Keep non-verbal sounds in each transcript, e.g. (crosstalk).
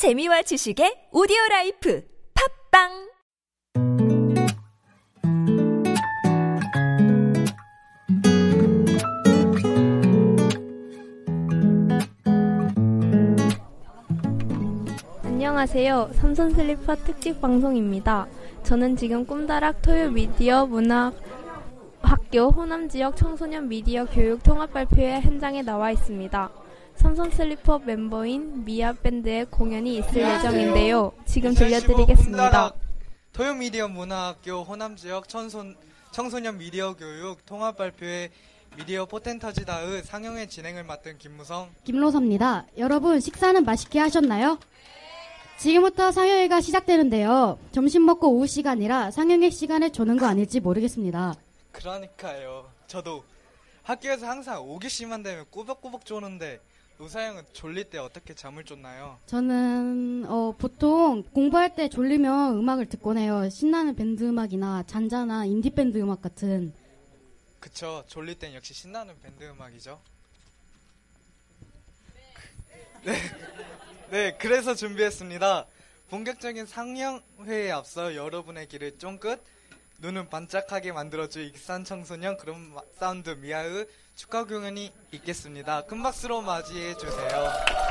재미와 지식의 오디오 life 팟빵 안녕하세요. 삼선 슬리퍼 특집 방송입니다. 저는 지금 꿈다락 토요 미디어 문학 학교 호남 지역 청소년 미디어 교육 통합 발표회 현장에 나와 있습니다. 삼선 슬리퍼 멤버인 미아 밴드의 공연이 있을 예정인데요. 지금 들려드리겠습니다. 토요미디어 문화학교 호남지역 청소, 청소년 미디어 교육 통합 발표회 미디어 포텐터지다의 상영회 진행을 맡은 김무성 김로섭입니다. 여러분 식사는 맛있게 하셨나요? 지금부터 상영회가 시작되는데요. 점심 먹고 오후 시간이라 상영회 시간을 조는 거 아닐지 모르겠습니다. 그러니까요 저도 학교에서 항상 오기씨만 되면 꾸벅꾸벅 조는데 노사형은 졸릴 때 어떻게 잠을 쫓나요? 저는 어, 보통 공부할 때 졸리면 음악을 듣곤 해요. 신나는 밴드 음악이나 잔잔한 인디 밴드 음악 같은. 그쵸 졸릴 땐 역시 신나는 밴드 음악이죠 네, (laughs) 네 그래서 준비했습니다 본격적인 상영회에 앞서 여러분의 길을 쫑긋 눈은 반짝하게 만들어줄 익산 청소년 그런 마- 사운드 미아의 축하 공연이 있겠습니다 큰 박수로 맞이해 주세요.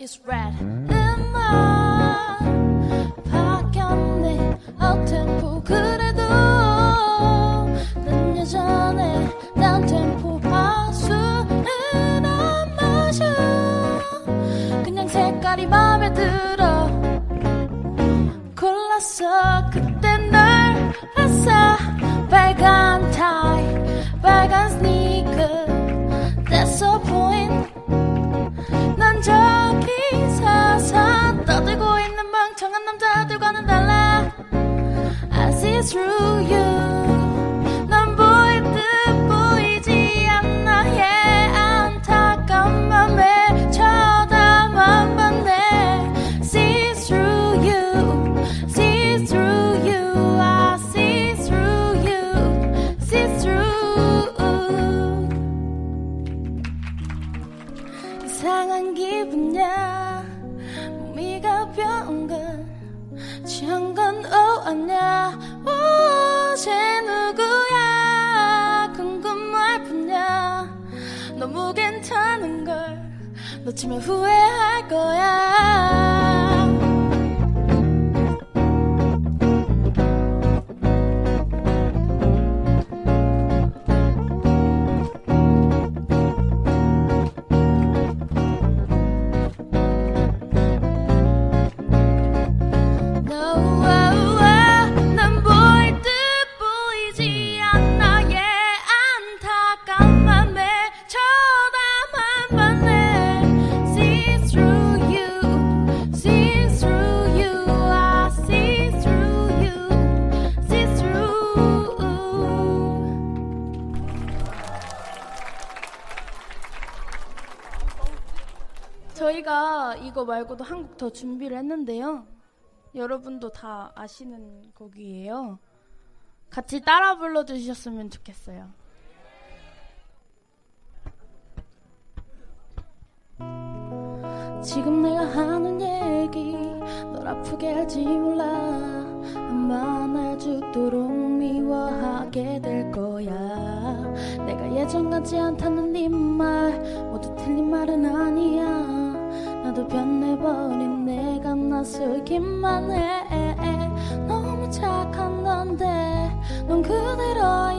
is red. 괜찮은 걸 놓치면 후회할 거야 저희가 이거 말고도 한 곡 더 준비를 했는데요. 여러분도 다 아시는 곡이에요. 같이 따라 불러주셨으면 좋겠어요. 지금 내가 하는 얘기 널 아프게 할지 몰라 아마 날 죽도록 미워하게 될 거야 내가 예전 같지 않다는 네 말 모두 틀린 말은 아니야 나도 변해버린 내가 낯설기만 해 너무 착한 넌데 넌 그대로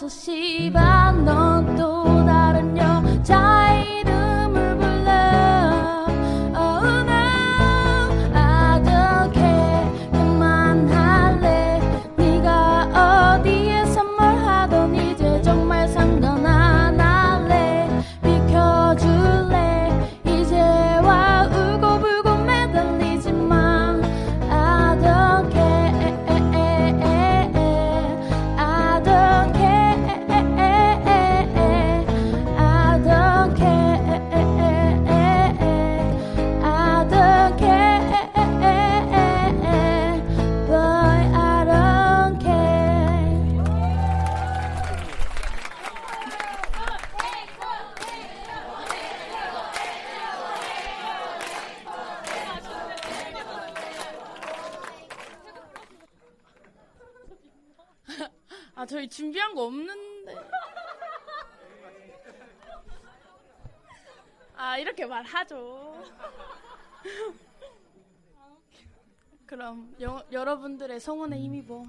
5시 반 넌 또 다른 여 준비한 거 없는데. 아, 이렇게 말하죠. 그럼 여, 러분들의 성원에 음. 힘입어. 뭐?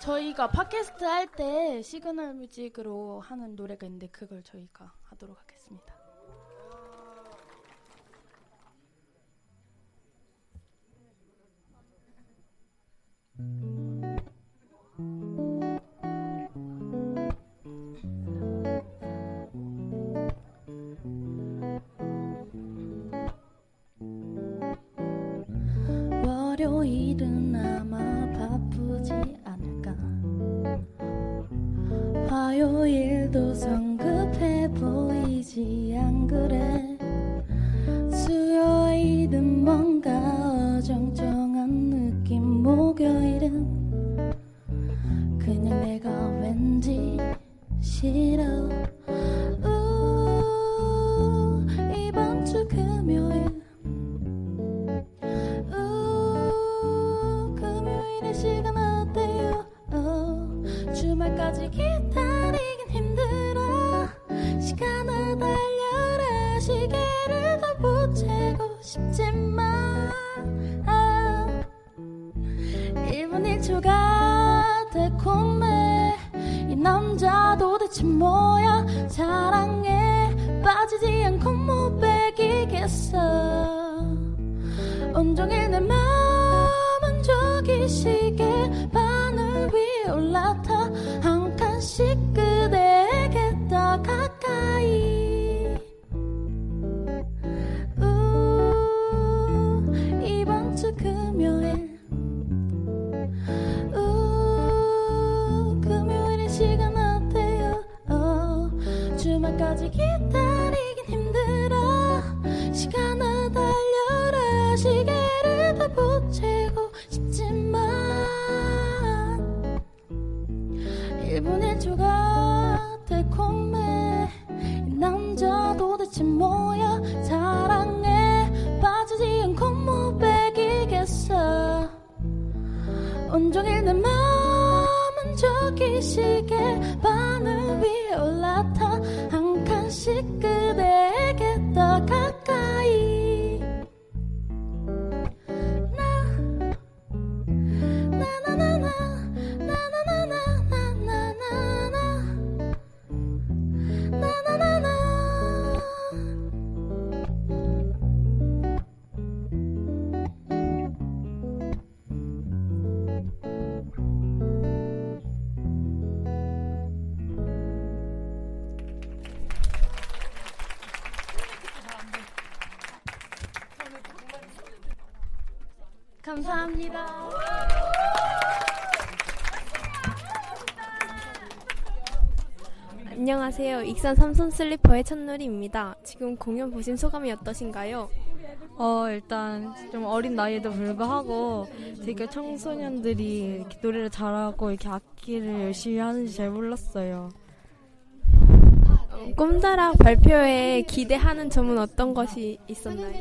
저희가 팟캐스트 할 때 시그널 뮤직으로 하는 노래가 있는데 그걸 저희가 하도록 하겠습니다. 달콤해. 이 남자 도대체 뭐야? 사랑에 빠지지 않고 못 빼기겠어. 온종일 내 맘은 저기 시계 바늘 위에 올라타 일본 애초가 달콤해. 남자 도대체 뭐 감사합니다. 안녕하세요. 익산 삼선 슬리퍼의 첫누리입니다. 지금 공연 보신 소감이 어떠신가요? 어, 일단 좀 어린 나이에도 불구하고 되게 청소년들이 이렇게 노래를 잘하고 이렇게 악기를 열심히 하는지 잘 몰랐어요. 꿈다락 발표에 기대하는 점은 어떤 것이 있었나요?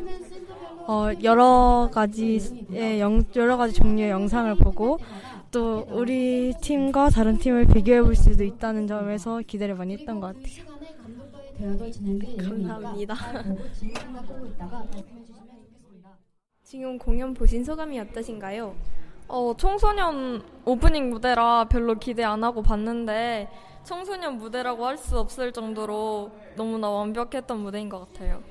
어, 여러 가지의 영, 여러 가지 종류의 영상을 보고 또 우리 팀과 다른 팀을 비교해 볼 수도 있다는 점에서 기대를 많이 했던 것 같아요. 감사합니다. 지금 공연 보신 소감이 어떠신가요? 어, 청소년 오프닝 무대라 별로 기대 안 하고 봤는데 청소년 무대라고 할 수 없을 정도로 너무나 완벽했던 무대인 것 같아요.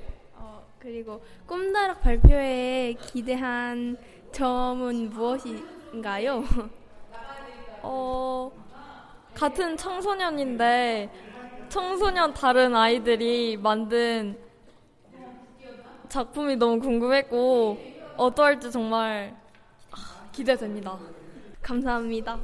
어, 그리고 꿈다락 발표에 기대한 점은 무엇인가요? (laughs) 어, 같은 청소년인데 청소년 다른 아이들이 만든 작품이 너무 궁금했고 어떠할지 정말 아, 기대됩니다. 감사합니다.